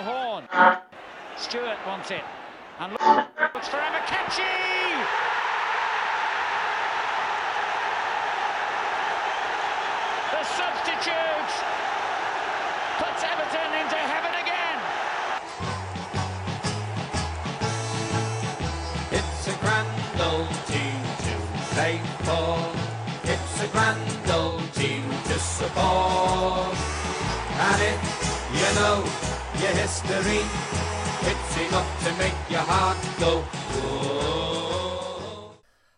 Horn. Stuart wants it. And looks for Amokachi! The substitute puts Everton into heaven again. It's a grand old team to play for. It's a grand old team to support. And if you know your history, it's enough to make your heart go. Whoa.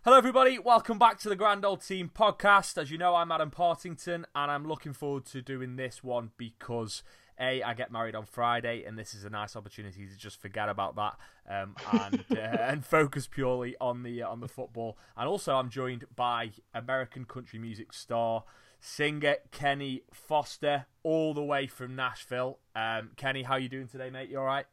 Hello, everybody. Welcome back to the Grand Old Team podcast. As you know, I'm Adam Partington, and I'm looking forward to doing this one because a I get married on Friday, and this is a nice opportunity to just forget about that um, and uh, and focus purely on the on the football. And also, I'm joined by American country music star singer Kenny Foster, all the way from Nashville. Um, Kenny, how you doing today, mate? You all right?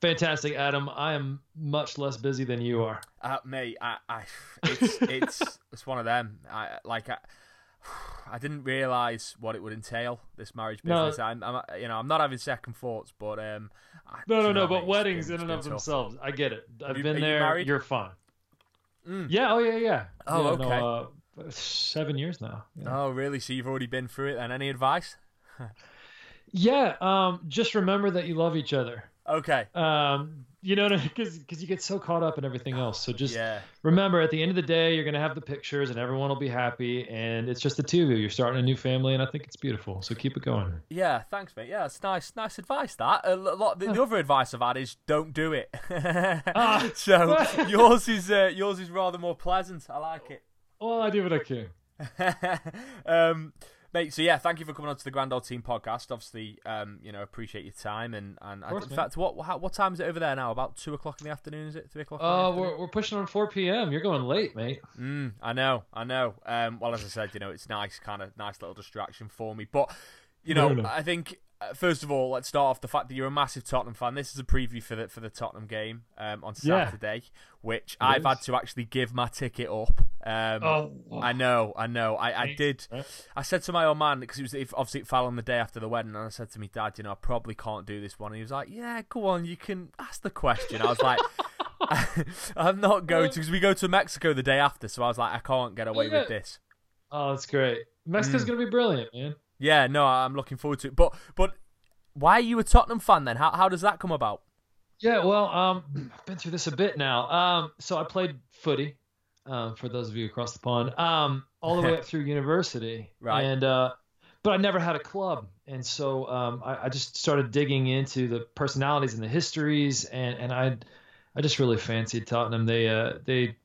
Fantastic, Adam. I am much less busy than you are. Uh, mate, I, I, it's, it's, it's one of them. I like, I, I didn't realize what it would entail this marriage No. business. I'm, I'm, you know, I'm not having second thoughts, but um, I, No, no, no. But weddings been- in and of tough. themselves, I get it. I've you- been are you there. You're fine. Mm. Yeah. Oh, yeah, yeah. Oh, Yeah, okay. No, uh, seven years now. Yeah. Oh, really? So you've already been through it? And any advice? Yeah. Um. Just remember that you love each other. Okay. Um. You know, because because you get so caught up in everything else. So just Yeah. remember, at the end of the day, you're gonna have the pictures, and everyone will be happy. And it's just the two of you. You're starting a new family, and I think it's beautiful. So keep it going. Yeah, thanks, mate. Yeah, it's nice, nice advice. That a lot. The, the other advice I've had is don't do it. Ah. so yours is uh, yours is rather more pleasant. I like it. Well, I do what I can. um, mate, so yeah, thank you for coming on to the Grand Old Team podcast. Obviously, um, you know, appreciate your time and and course, in man. fact, what how, what time is it over there now? About two o'clock in the afternoon? Is it three o'clock? Oh, Uh, we're we're pushing on 4 p.m. You're going late, mate. Mm, I know, I know. Um, well, as I said, you know, it's nice, kind of nice little distraction for me. But you know, No, no. I think uh, first of all, let's start off the fact that you're a massive Tottenham fan. This is a preview for the for the Tottenham game um, on Yeah. Saturday, which I've is. had to actually give my ticket up. Um, Oh. I know, I know. I, I did. I said to my old man because it was it, obviously it fell on the day after the wedding, and I said to me, Dad, you know, I probably can't do this one. And he was like, Yeah, go on, you can ask the question. I was like. I'm not going to because we go to Mexico the day after, so I was like, I can't get away yeah. with this. Oh, that's great. Mexico's Mm. gonna be brilliant, man. Yeah, no, I'm looking forward to it. But but why are you a Tottenham fan then? How how does that come about? Yeah, well, um, I've been through this a bit now. Um, so I played footy, um, for those of you across the pond, um, all the way up through university, Right. And uh, but I never had a club, and so um, I, I just started digging into the personalities and the histories, and and I, I just really fancied Tottenham. They uh they,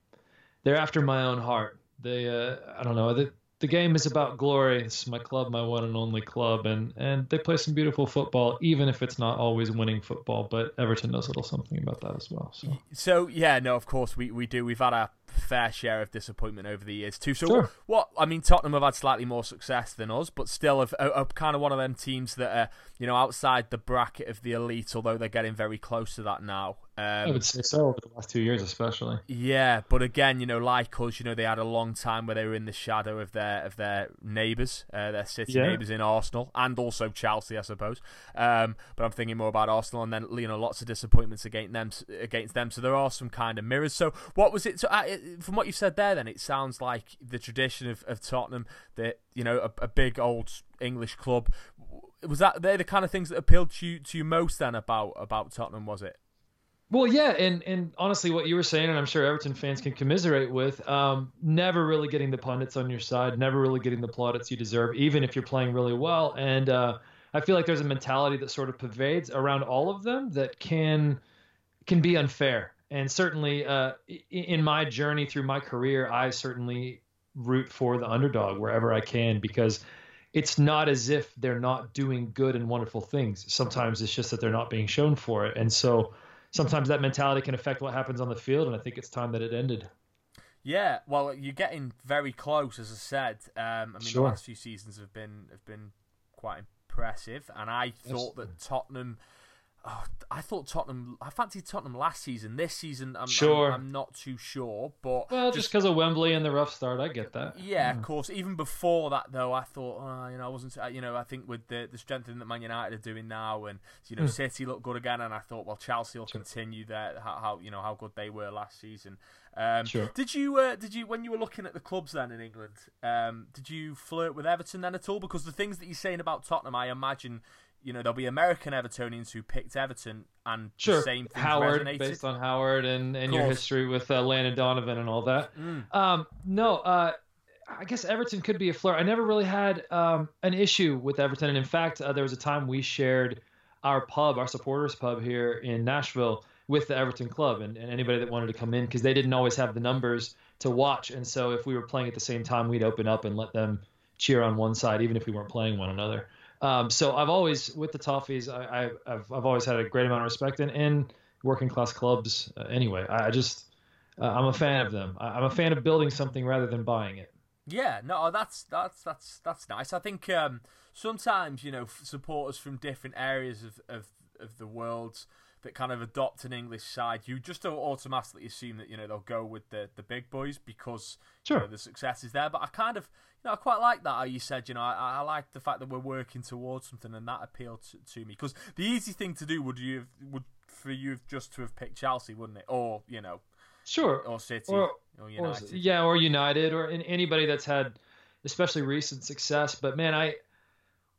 they're after my own heart. They uh I don't know the the game is about glory. It's my club, my one and only club, and and they play some beautiful football, even if it's not always winning football. But Everton knows a little something about that as well. So So yeah, no, of course we, we do. We've had our fair share of disappointment over the years too. So Sure. what? I mean, Tottenham have had slightly more success than us, but still are, are, are kind of one of them teams that are you know outside the bracket of the elite. Although they're getting very close to that now. I Um, would say so over the last two years, especially. Yeah, but again, you know, like us, you know, they had a long time where they were in the shadow of their of their neighbours, uh, their city Yeah. neighbours in Arsenal and also Chelsea, I suppose. Um, but I'm thinking more about Arsenal, and then you know, lots of disappointments against them. Against them, so there are some kind of mirrors. So, what was it? So, uh, it- from what you've said there, then it sounds like the tradition of, of Tottenham, that you know, a, a big old English club. Was that they're the kind of things that appealed to you to you most then about about Tottenham? Was it? Well, yeah, and and honestly, what you were saying, and I'm sure Everton fans can commiserate with, um, never really getting the pundits on your side, never really getting the plaudits you deserve, even if you're playing really well. And uh, I feel like there's a mentality that sort of pervades around all of them that can can be unfair. And certainly, uh, in my journey through my career, I certainly root for the underdog wherever I can because it's not as if they're not doing good and wonderful things. Sometimes it's just that they're not being shown for it. And so sometimes that mentality can affect what happens on the field. And I think it's time that it ended. Yeah, well, you're getting very close, as I said. Um, I mean, Sure. the last few seasons have been have been quite impressive, and I thought that Tottenham. Oh, I thought Tottenham. I fancied Tottenham last season. This season, I'm Sure. I'm, I'm not too sure, but Well, just because of Wembley and the rough start, I get that. Yeah, of course. Even before that, though, I thought, uh, you know, I wasn't, uh, you know, I think with the the strengthening that Man United are doing now, and you Hmm. know, City look good again, and I thought, well, Chelsea will continue their how, how you know how good they were last season. Um, Sure. Did you uh, did you when you were looking at the clubs then in England, um, did you flirt with Everton then at all? Because the things that you're saying about Tottenham, I imagine. You know there'll be American Evertonians who picked Everton, and Sure, the same things Howard, resonated. based on Howard and, and your history with uh, Landon Donovan and all that. Mm. Um, no, uh, I guess Everton could be a flirt. I never really had um, an issue with Everton, and in fact, uh, there was a time we shared our pub, our supporters pub here in Nashville, with the Everton club, and, and anybody that wanted to come in because they didn't always have the numbers to watch, and so if we were playing at the same time, we'd open up and let them cheer on one side, even if we weren't playing one another. Um, so I've always with the Toffees, I, I, I've I've always had a great amount of respect and working class clubs. Uh, anyway, I, just uh, I'm a fan of them. I, I'm a fan of building something rather than buying it. Yeah, no, that's that's that's that's nice. I think um, sometimes you know supporters from different areas of, of of the world that kind of adopt an English side, you just don't automatically assume that you know they'll go with the the big boys because you Sure. know, the success is there. But I kind of you know I quite like that how you said you know I, I like the fact that we're working towards something and that appealed to, to me because the easy thing to do would you have, would for you just to have picked Chelsea, wouldn't it? Or you know Sure. or City Or- or Or- United. yeah, or United, or in, anybody that's had, especially recent success. But man, I,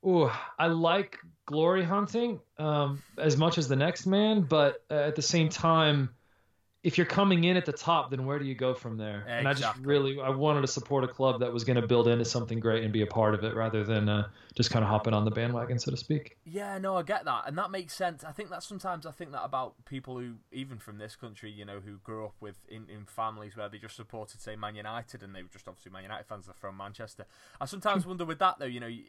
ooh, I like glory hunting um, as much as the next man. But uh, at the same time, if you're coming in at the top, then where do you go from there? And I just really, I wanted to support a club that was going to build into something great and be a part of it, rather than uh, just kind of hopping on the bandwagon, so to speak. Yeah, no, I get that, and that makes sense. I think that sometimes I think that about people who, even from this country, you know, who grew up with in, in families where they just supported, say, Man United, and they were just obviously Man United fans. They're from Manchester. I sometimes wonder with that though, you know, you,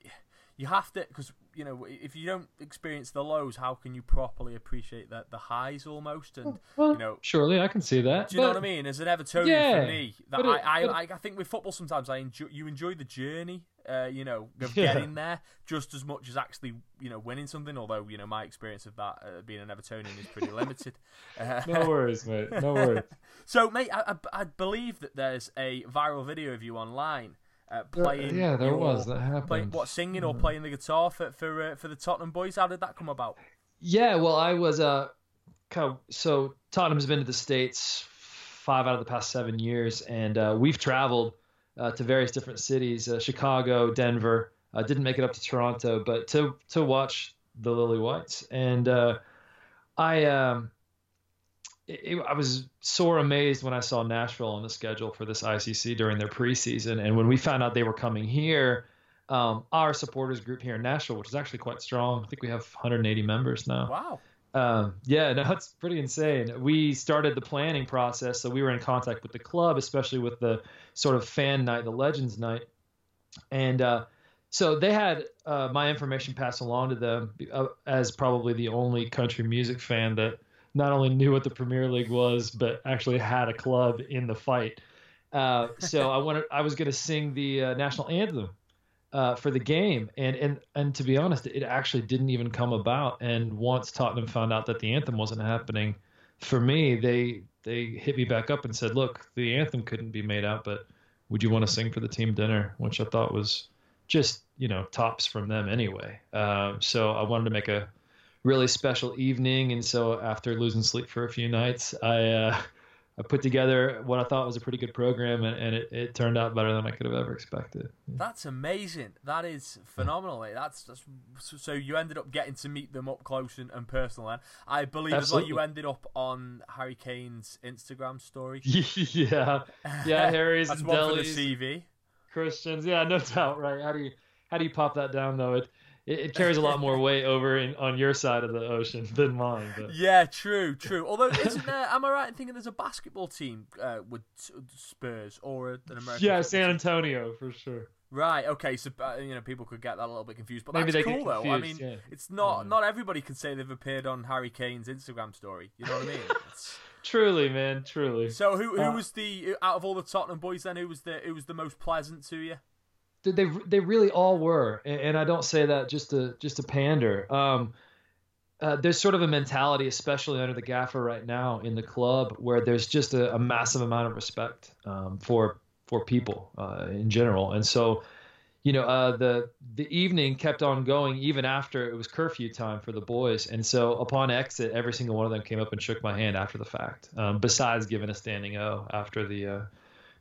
you have to because you know if you don't experience the lows, how can you properly appreciate the the highs almost? And Well, you know, surely I can see that. do you know what I mean? As an Evertonian Yeah, for me, that it- I, I, but- I, I think with football sometimes I enjoy you enjoy the journey, uh, you know, of Yeah. getting there just as much as actually you know winning something. Although you know my experience of that uh, being an Evertonian is pretty limited. Uh, No worries, mate. No worries. so, mate, I, I, I believe that there's a viral video of you online uh, playing. yeah, there your- was. That happened. Play, what singing or playing the guitar for for uh, for the Tottenham boys? How did that come about? Yeah, well, I was uh, so Tottenham's been to the states five out of the past seven years, and uh, we've traveled uh, to various different cities: uh, Chicago, Denver. I didn't make it up to Toronto, but to to watch the Lily Whites, and uh, I um, it, I was sore amazed when I saw Nashville on the schedule for this ICC during their preseason, and when we found out they were coming here. Um, our supporters group here in Nashville, which is actually quite strong. I think we have 180 members now. Wow. Um, yeah, no, it's pretty insane. We started the planning process, so we were in contact with the club, especially with the sort of fan night, the Legends night, and uh, so they had uh, my information passed along to them uh, as probably the only country music fan that not only knew what the Premier League was, but actually had a club in the fight. Uh, so I wanted, I was going to sing the uh, national anthem uh, for the game, and and and to be honest, it actually didn't even come about. And once Tottenham found out that the anthem wasn't happening, for me, they they hit me back up and said, "Look, the anthem couldn't be made out, but would you want to sing for the team dinner?" Which I thought was just you know tops from them anyway. Uh, so I wanted to make a really special evening, and so after losing sleep for a few nights, I. Uh, I put together what I thought was a pretty good program, and, and it, it turned out better than I could have ever expected. That's amazing. That is phenomenal. That's, that's so- you ended up getting to meet them up close and, and personal. Then I believe as well you ended up on Harry Kane's Instagram story. yeah, yeah, Harry's That's and one for the delis, CV. Christians. Yeah, no doubt. Right? How do you how do you pop that down though? It it, it carries a lot more weight over in, on your side of the ocean than mine. But. Yeah, true, true. Although, isn't there? Am I right in thinking there's a basketball team uh, with Spurs or an American? Yeah, San? Antonio for sure. Right. Okay. So uh, you know, people could get that a little bit confused, but Maybe that's cool though. I mean, yeah. it's not Yeah. not everybody can say they've appeared on Harry Kane's Instagram story. You know what I mean? Truly, man, truly. so who who Uh, was the out of all the Tottenham boys then? Who was the who was the most pleasant to you? They they really all were, and, I don't say that just to just to pander. Um, uh, there's sort of a mentality, especially under the gaffer right now in the club, where there's just a, a massive amount of respect um, for for people uh, in general, and so you know uh, the the evening kept on going even after it was curfew time for the boys, and so upon exit, every single one of them came up and shook my hand after the fact. Um, besides giving a standing O after the uh,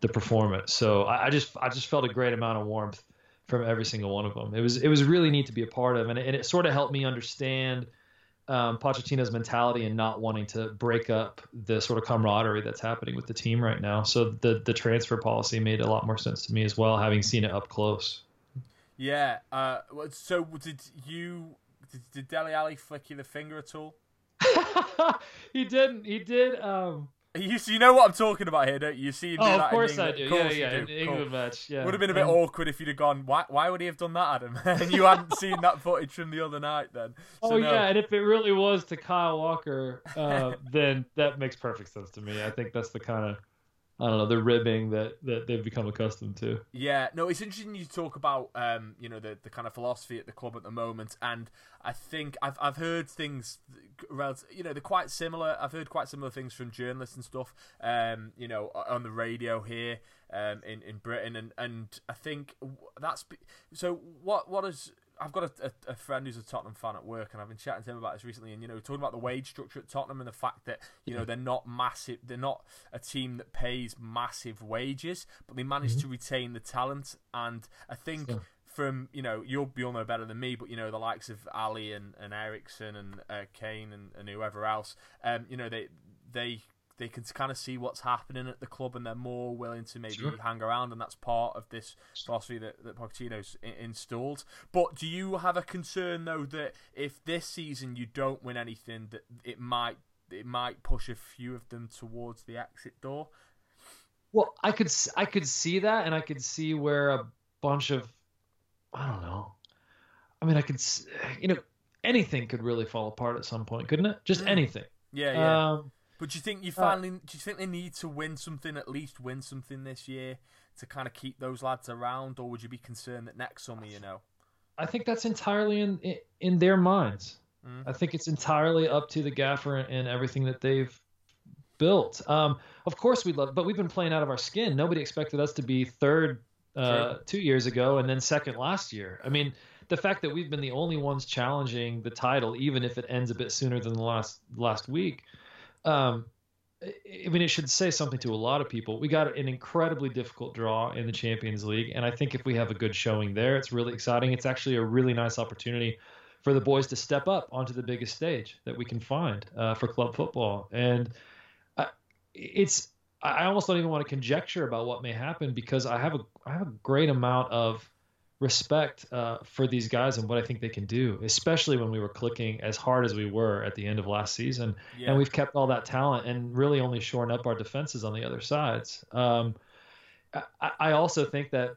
the performance, so I, I just I just felt a great amount of warmth from every single one of them. It was it was really neat to be a part of, and it, and it sort of helped me understand um, Pochettino's mentality and not wanting to break up the sort of camaraderie that's happening with the team right now. So the the transfer policy made a lot more sense to me as well, having seen it up close. Yeah. Uh, so did you? Did, did Dele Alli flick you the finger at all? he didn't. He did. Um, you, you know what I'm talking about here, don't you? You see, oh, of course I do. Yeah, yeah, do. England cool. match. Yeah, would have been a bit um, awkward if you'd have gone. Why? Why would he have done that, Adam? and you hadn't seen that footage from the other night, then. So, oh no. yeah, and if it really was to Kyle Walker, uh, then that makes perfect sense to me. I think that's the kind of I don't know the ribbing that, that they've become accustomed to. Yeah, no, it's interesting you talk about um, you know the, the kind of philosophy at the club at the moment, and I think I've I've heard things, you know, they're quite similar. I've heard quite similar things from journalists and stuff, um, you know, on the radio here um, in in Britain, and and I think that's so. What what is I've got a, a, a, friend who's a Tottenham fan at work, and I've been chatting to him about this recently. And you know, talking about the wage structure at Tottenham and the fact that you know they're not massive, they're not a team that pays massive wages, but they manage mm-hmm. to retain the talent. And I think from you know, you'll you'll know better than me, but you know the likes of Alli and and Eriksen and uh, Kane and, and whoever else, um, you know they they they can kind of see what's happening at the club and they're more willing to maybe sure. hang around and that's part of this philosophy that, that Pochettino's installed. But do you have a concern though that if this season you don't win anything that it might it might push a few of them towards the exit door? Well, I could I could see that and I could see where a bunch of I don't know. I mean, I could you know anything could really fall apart at some point, couldn't it? Just mm. anything. Yeah, yeah. Um, but do you think you finally? Uh, do you think they need to win something? At least win something this year to kind of keep those lads around, or would you be concerned that next summer, you know? I think that's entirely in in their minds. Mm. I think it's entirely up to the gaffer and everything that they've built. Um, of course, we love, but we've been playing out of our skin. Nobody expected us to be third uh, two years ago and then second last year. I mean, the fact that we've been the only ones challenging the title, even if it ends a bit sooner than the last last week, um, I mean, it should say something to a lot of people. We got an incredibly difficult draw in the Champions League, and I think if we have a good showing there, it's really exciting. It's actually a really nice opportunity for the boys to step up onto the biggest stage that we can find uh, for club football. And I, it's I almost don't even want to conjecture about what may happen because I have a I have a great amount of respect uh, for these guys and what I think they can do, especially when we were clicking as hard as we were at the end of last season. Yeah. And we've kept all that talent and really only shorn up our defenses on the other sides. Um, I, I, also think that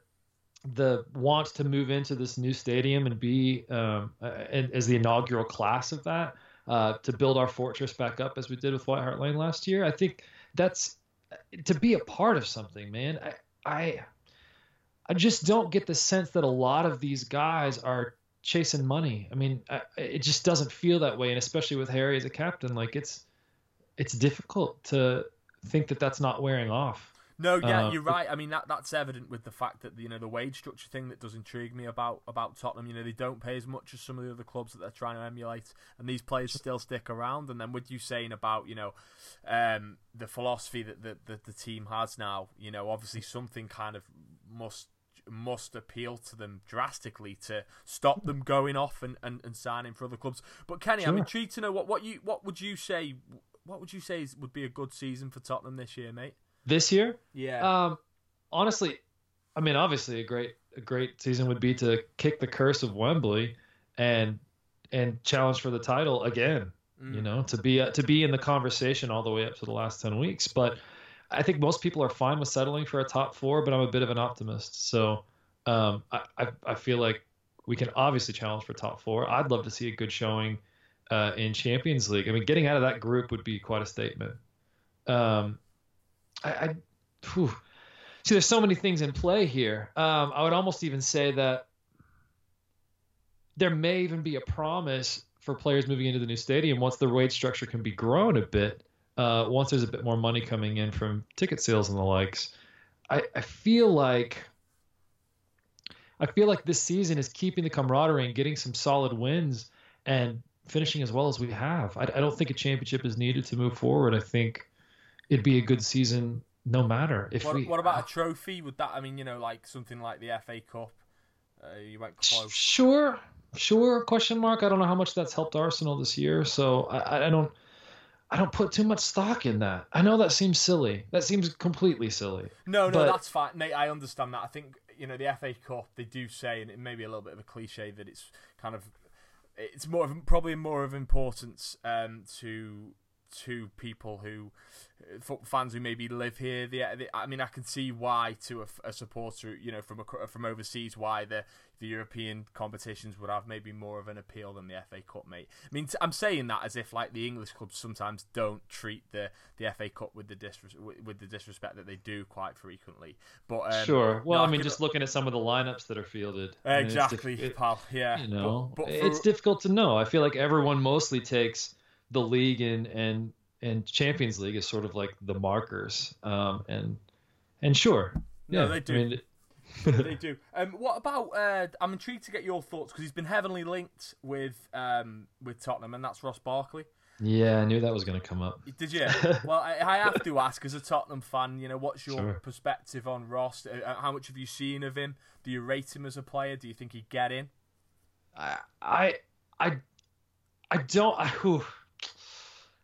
the want to move into this new stadium and be um, as the inaugural class of that uh, to build our fortress back up as we did with White Hart Lane last year. I think that's to be a part of something, man. I, I I just don't get the sense that a lot of these guys are chasing money. I mean, I, it just doesn't feel that way, and especially with Harry as a captain, like it's it's difficult to think that that's not wearing off. No, yeah, uh, you're right. I mean, that that's evident with the fact that you know the wage structure thing that does intrigue me about about Tottenham. You know, they don't pay as much as some of the other clubs that they're trying to emulate, and these players still stick around. And then with you saying about you know um, the philosophy that the, that the team has now, you know, obviously something kind of must must appeal to them drastically to stop them going off and, and, and signing for other clubs. But Kenny, sure. I'm intrigued to know what, what you what would you say what would you say is, would be a good season for Tottenham this year, mate? This year? Yeah. Um, honestly, I mean, obviously, a great a great season would be to kick the curse of Wembley and and challenge for the title again. Mm. You know, to be uh, to be in the conversation all the way up to the last ten weeks, but I think most people are fine with settling for a top four, but I'm a bit of an optimist. So um, I, I, I feel like we can obviously challenge for top four. I'd love to see a good showing uh, in Champions League. I mean, getting out of that group would be quite a statement. Um, I, I see. There's so many things in play here. Um, I would almost even say that there may even be a promise for players moving into the new stadium once the wage structure can be grown a bit. Uh, once there's a bit more money coming in from ticket sales and the likes, I, I feel like I feel like this season is keeping the camaraderie and getting some solid wins and finishing as well as we have. I, I, don't think a championship is needed to move forward. I think it'd be a good season no matter if what, we. What about a trophy? Would that? I mean, you know, like something like the FA Cup. Uh, you went close. Sure, sure. Question mark. I don't know how much that's helped Arsenal this year, so I, I don't. I don't put too much stock in that. I know that seems silly. That seems completely silly. No, no, but... that's fine, Nate. I understand that. I think you know the FA Cup. They do say, and it may be a little bit of a cliche, that it's kind of it's more of probably more of importance um, to to people who fans who maybe live here. The, the, I mean, I can see why to a, a supporter, you know, from a, from overseas, why the the European competitions would have maybe more of an appeal than the FA Cup, mate. I mean, I'm saying that as if like the English clubs sometimes don't treat the, the FA Cup with the disres- with the disrespect that they do quite frequently. But um, sure, well, no, I mean, just looking at some of the lineups that are fielded, exactly, I mean, pal. Yeah, you know, but, but for... it's difficult to know. I feel like everyone mostly takes the league and and and Champions League is sort of like the markers. Um, and and sure, yeah, no, they do. I mean, they do. Um, what about? Uh, I'm intrigued to get your thoughts because he's been heavily linked with um, with Tottenham, and that's Ross Barkley. Yeah, I knew that was going to come up. Did you? well, I, I, have to ask, as a Tottenham fan, you know, what's your sure. perspective on Ross? Uh, uh, how much have you seen of him? Do you rate him as a player? Do you think he'd get in? I, I, I, I don't. I,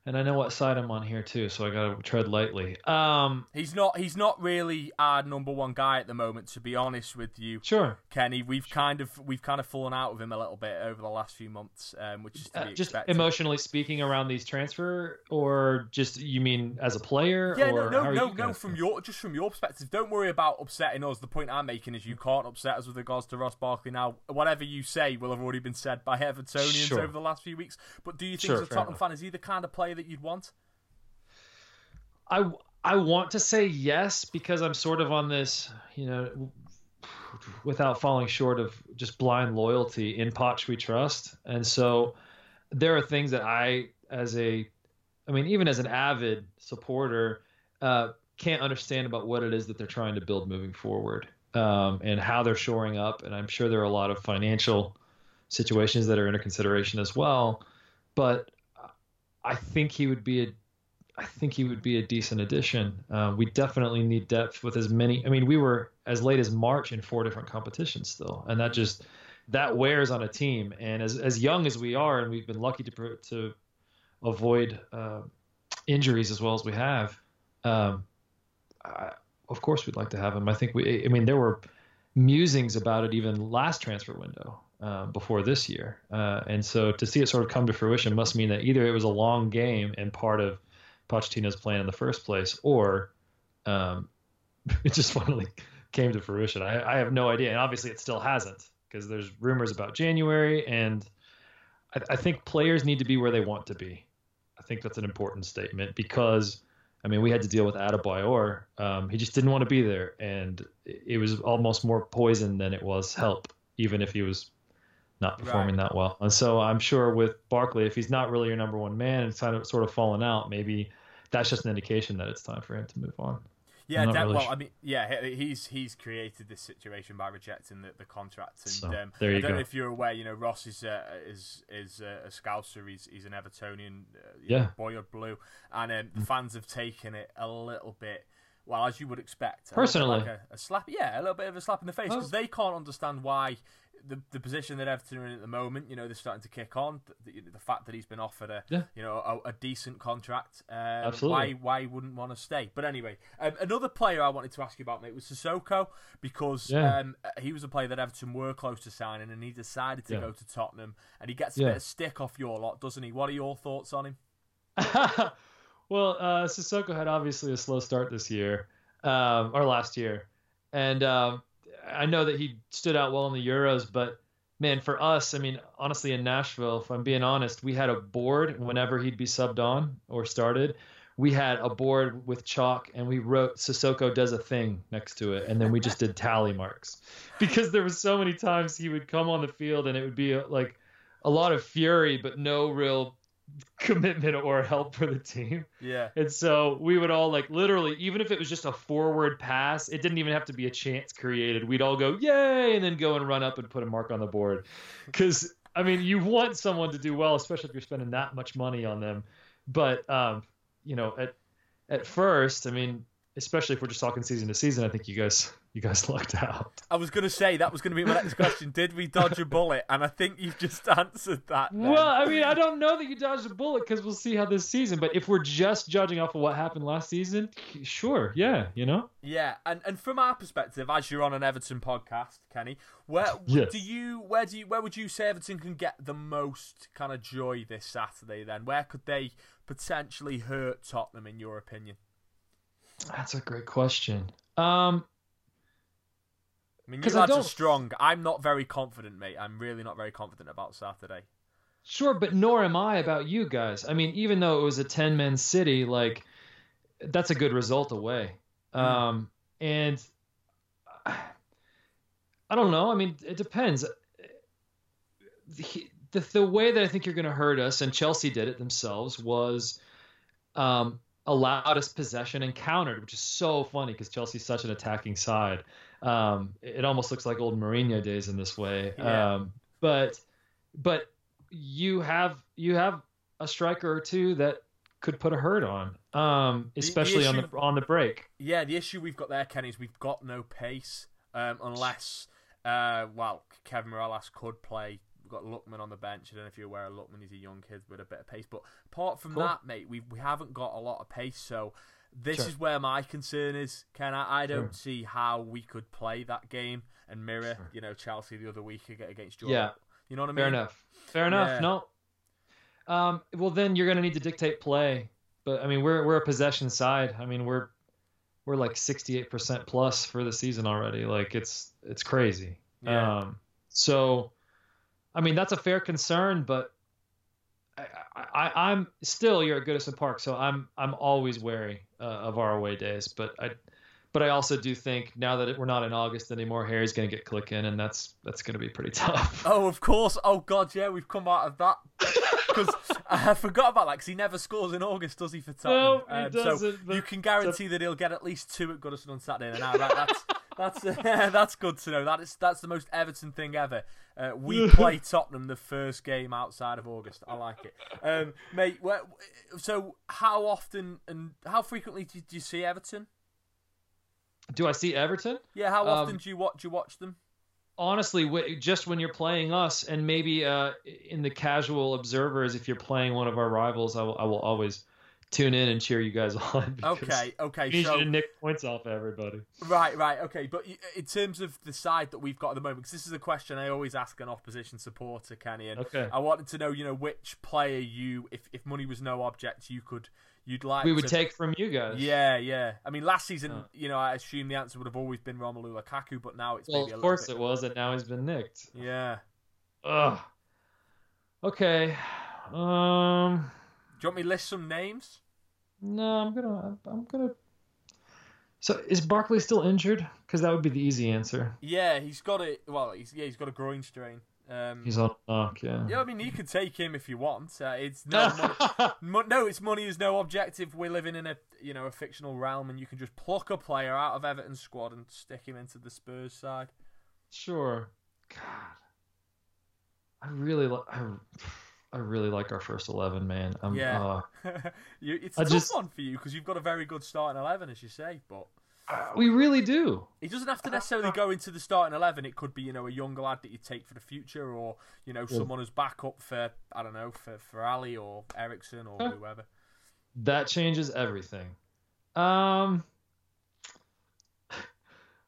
and I know what side I'm on here too, so I got to tread lightly. Um, he's not he's not really our number one guy at the moment, to be honest with you. Sure, Kenny, we've kind of we've kind of fallen out with him a little bit over the last few months, um, which is uh, just expected. emotionally speaking around these transfer, or just you mean as a player? Yeah, no, no, no, no. From your just from your perspective, don't worry about upsetting us. The point I'm making is you can't upset us with regards to Ross Barkley. Now, whatever you say will have already been said by Evertonians sure. over the last few weeks. But do you think, sure, as a Tottenham enough. fan, is he the kind of player that you'd want? I I want to say yes because I'm sort of on this, you know, without falling short of just blind loyalty in Poch we trust, and so there are things that I, as a, I mean, even as an avid supporter, uh, can't understand about what it is that they're trying to build moving forward um, and how they're shoring up, and I'm sure there are a lot of financial situations that are under consideration as well, but I think he would be a I think he would be a decent addition. Uh, we definitely need depth with as many. I mean, we were as late as March in four different competitions still, and that just that wears on a team. And as as young as we are, and we've been lucky to to avoid uh, injuries as well as we have. Um, I, of course, we'd like to have him. I think we. I mean, there were musings about it even last transfer window. Uh, before this year, uh, and so to see it sort of come to fruition must mean that either it was a long game and part of Pochettino's plan in the first place, or um, it just finally came to fruition. I, I, have no idea, and obviously it still hasn't because there's rumors about January, and I, I, think players need to be where they want to be. I think that's an important statement because, I mean, we had to deal with Adebayor. Um, he just didn't want to be there, and it was almost more poison than it was help, even if he was not performing right. that well. And so I'm sure with Barkley, if he's not really your number one man, and kind of sort of fallen out. Maybe that's just an indication that it's time for him to move on. Yeah, that, really well, sure. I mean, yeah, he's he's created this situation by rejecting the, the contract, and so, um, there you I don't go. know if you're aware. You know, Ross is uh, is is uh, a Scouser. He's he's an Evertonian, uh, yeah, know, boy of blue, and um, the fans have taken it a little bit. Well, as you would expect, personally, like a, a, slap, yeah, a little bit of a slap in the face because oh. they can't understand why the the position that Everton are in at the moment, you know, they're starting to kick on. The, the, fact that he's been offered a yeah. you know a, a decent contract, um, Absolutely. why why he wouldn't want to stay? But anyway, um, another player I wanted to ask you about, mate, was Sissoko because yeah. um, he was a player that Everton were close to signing, and he decided to yeah. go to Tottenham, and he gets a bit of stick off your lot, doesn't he? What are your thoughts on him? well, uh, Sissoko had obviously a slow start this year, um, or last year, and um, I know that he stood out well in the Euros, but man, for us, I mean, honestly, in Nashville, if I'm being honest, we had a board whenever he'd be subbed on or started. We had a board with chalk and we wrote Sissoko does a thing next to it. And then we just did tally marks because there was so many times he would come on the field and it would be like a lot of fury, but no real commitment or help for the team. Yeah. And so we would all like literally, even if it was just a forward pass, it didn't even have to be a chance created. We'd all go, yay, and then go and run up and put a mark on the board. Because, I mean, you want someone to do well, especially if you're spending that much money on them. But, um, you know, at, at first, I mean, especially if we're just talking season to season, I think you guys you guys lucked out. I was going to say that was going to be my next question. Did we dodge a bullet? And I think you've just answered that. then. Well, I mean, I don't know that you dodged a bullet because we'll see how this season. But if we're just judging off of what happened last season, sure, yeah, you know. Yeah, and and from our perspective, as you're on an Everton podcast, Kenny, where Yes. do you where do you where would you say Everton can get the most kind of joy this Saturday? Then where could they potentially hurt Tottenham in your opinion? That's a great question. Um, I mean, you lads are strong. I'm not very confident, mate. I'm really not very confident about Saturday. Sure, but nor am I about you guys. I mean, even though it was a 10 man city, like, that's a good result away. Um, and I don't know. I mean, it depends. The, the, the way that I think you're going to hurt us, and Chelsea did it themselves, was um, allowed us possession and countered, which is so funny because Chelsea's such an attacking side. Um, it almost looks like old Mourinho days in this way. Yeah. Um, but but you have you have a striker or two that could put a hurt on, um, the especially on the on the break. Yeah, the issue we've got there, Kenny, is we've got no pace um, unless, uh, well, Kevin Mirallas could play. We've got Lookman on the bench. I don't know if you're aware of Lookman. He's a young kid with a bit of pace. But apart from Cool. that, mate, we we haven't got a lot of pace. So this Sure. is where my concern is. Ken, I, I don't Sure. see how we could play that game and mirror, Sure. you know, Chelsea the other week against Jordan. Yeah. You know what I mean? Fair enough. Fair enough. Yeah. No. Um, well, then you're going to need to dictate play. But I mean, we're we're a possession side. I mean, we're we're like 68% plus for the season already. Like it's it's crazy. Yeah. Um, so, I mean, that's a fair concern, but I, I, I'm still you're at Goodison Park, so I'm I'm always wary uh, of our away days. But I, but I also do think now that it, we're not in August anymore, Harry's going to get clicking, and that's that's going to be pretty tough. Oh, of course. Oh, God, yeah, we've come out of that. Because I forgot about that because he never scores in August, does he, for Tottenham? No, he Um, so doesn't, but- you can guarantee that he'll get at least two at Goodison on Saturday. And Now, that, that's that's that's good to know. That is that's the most Everton thing ever. Uh, we play Tottenham the first game outside of August. I like it, um, mate. Where, so, how often and how frequently do, do you see Everton? Do I see Everton? Yeah, how Um, often do you watch? Do you watch them? honestly, just when you're playing us, and maybe uh, in the casual observers, if you're playing one of our rivals, I will, I will always tune in and cheer you guys on. Okay, okay. we need so you to nick points off everybody. Right, right, okay. But in terms of the side that we've got at the moment, because this is a question I always ask an opposition supporter, Kenny, and Okay. I wanted to know, you know, which player you, if, if money was no object, you could, you'd like. We would to- take from you guys. Yeah, yeah. I mean, last season, you know, I assume the answer would have always been Romelu Lukaku, but now it's Well, maybe a of course it was, and now he's been nicked. Yeah. Ugh. Okay. Um. Do you want me to list some names? No, I'm gonna. I'm gonna. So is Barkley still injured? Because that would be the easy answer. Yeah, he's got it. Well, he's yeah, he's got a groin strain. Um, He's on knock. Yeah. yeah, I mean, you could take him if you want. Uh, it's no money, no, it's money is no objective. We're living in a you know a fictional realm, and you can just pluck a player out of Everton's squad and stick him into the Spurs side. Sure. God. I really like. I, I really like our first eleven, man. I'm, Yeah. uh, you, it's I a tough just- one for you because you've got a very good starting eleven, as you say. But uh, we really do. he doesn't have to necessarily go into the starting eleven. It could be you know a younger lad that you take for the future, or you know someone who's backup for I don't know for for Alli or Eriksen or whoever. That changes everything. Um.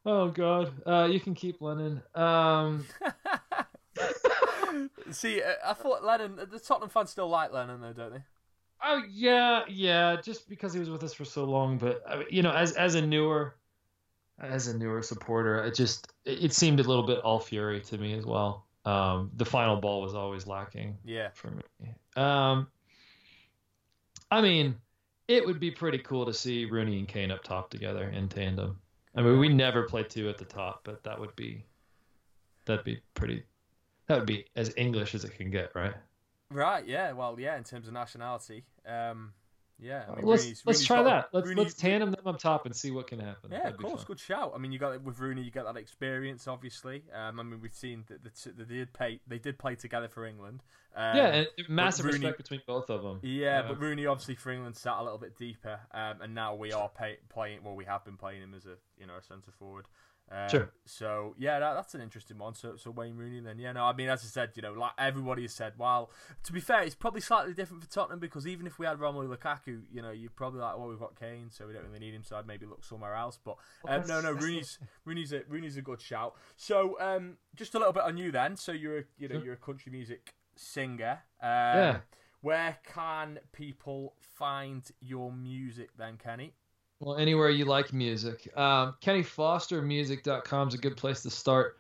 Oh God. Uh, you can keep Lennon. Um. See, uh, I thought Lennon. The Tottenham fans still like Lennon though, don't they? Oh yeah, yeah. Just because he was with us for so long, but you know, as as a newer, as a newer supporter, it just it, it seemed a little bit all fury to me as well. Um, the final ball was always lacking Yeah. for me. Um, I mean, it would be pretty cool to see Rooney and Kane up top together in tandem. I mean, we never play two at the top, but that would be that'd be pretty that would be as English as it can get, right? Right. Yeah. Well. Yeah. In terms of nationality. Um, yeah. I mean, let's Rooney's- let's Rooney's try that. Let's Rooney- let's tandem them up top and see what can happen. Yeah, That'd of course, good shout. I mean, you got it with Rooney, you get that experience, obviously. Um, I mean, we've seen that the t- they did play, they did play together for England. Um, Yeah, massive Rooney- respect between both of them. yeah, Uh, but Rooney obviously for England sat a little bit deeper, um, and now we are pay- playing. Well, we have been playing him as a you know a centre forward. Um, Sure. So yeah, that, that's an interesting one. So so Wayne Rooney then yeah no I mean as I said you know like everybody has said well to be fair it's probably slightly different for Tottenham because even if we had Romelu Lukaku you know you're probably like well we've got Kane so we don't really need him so I'd maybe look somewhere else but um, no no Rooney's Rooney's a Rooney's a good shout. So um just a little bit on you then. So you're a, you know you're a country music singer. Um, Yeah. Where can people find your music then, Kenny? Well, anywhere you like music. Um, KennyFosterMusic.com is a good place to start,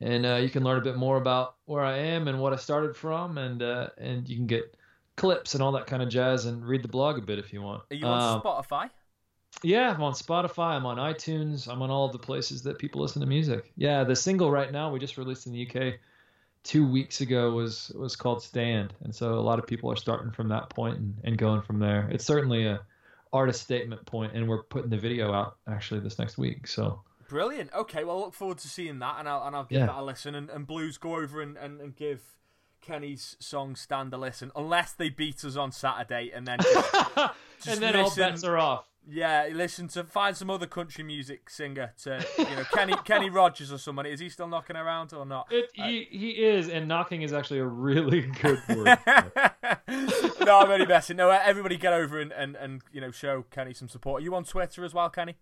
and uh, you can learn a bit more about where I am and what I started from, and uh, and you can get clips and all that kind of jazz, and read the blog a bit if you want. Are you on Um, Spotify? Yeah, I'm on Spotify. I'm on iTunes. I'm on all the places that people listen to music. Yeah, the single right now we just released in the UK two weeks ago was was called Stand, and so a lot of people are starting from that point and, and going from there. It's certainly a artist statement point, and we're putting the video out actually this next week. So Brilliant. Okay, well, I look forward to seeing that, and I'll and I'll give Yeah. that a listen. And, and Blues go over and, and, and give Kenny's song "Stand" a listen, unless they beat us on Saturday, and then just, just and then all bets are off. Yeah, listen to find some other country music singer to you know Kenny Kenny Rogers or somebody. Is he still knocking around or not? It, he, he is, and knocking is actually a really good word. no, I'm only messing. No, everybody get over and, and, and you know show Kenny some support. Are you on Twitter as well, Kenny?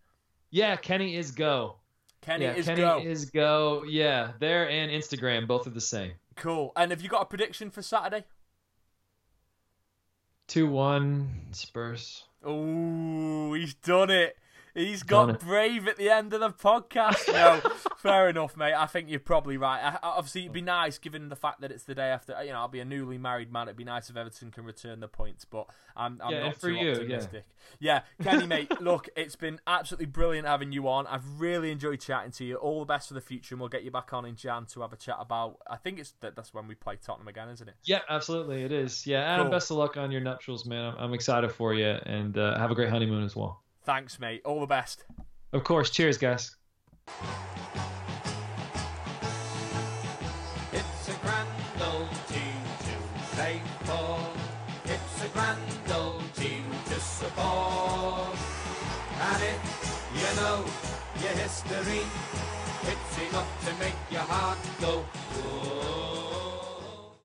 yeah, Kenny is go. Kenny yeah, is Kenny go. is go. Yeah, there and Instagram, both are the same. Cool. And have you got a prediction for Saturday? Two one Spurs. Oh, he's done it. He's got brave at the end of the podcast. No, fair enough, mate. I think you're probably right. I, obviously, it'd be nice, given the fact that it's the day after. You know, I'll be a newly married man. It'd be nice if Everton can return the points, but I'm, I'm Yeah, not for too you, yeah. optimistic. Yeah, Kenny, mate. Look, it's been absolutely brilliant having you on. I've really enjoyed chatting to you. All the best for the future, and we'll get you back on in Jan to have a chat about. I think it's that that's when we play Tottenham again, isn't it? Yeah, absolutely, it is. Yeah, and Cool. best of luck on your nuptials, man. I'm, I'm excited for you, and uh, have a great honeymoon as well. Thanks, mate. All the best. Of course. Cheers, guys. It's a grand old team to play for. It's a grand old team to support. And if you know your history, it's enough to make your heart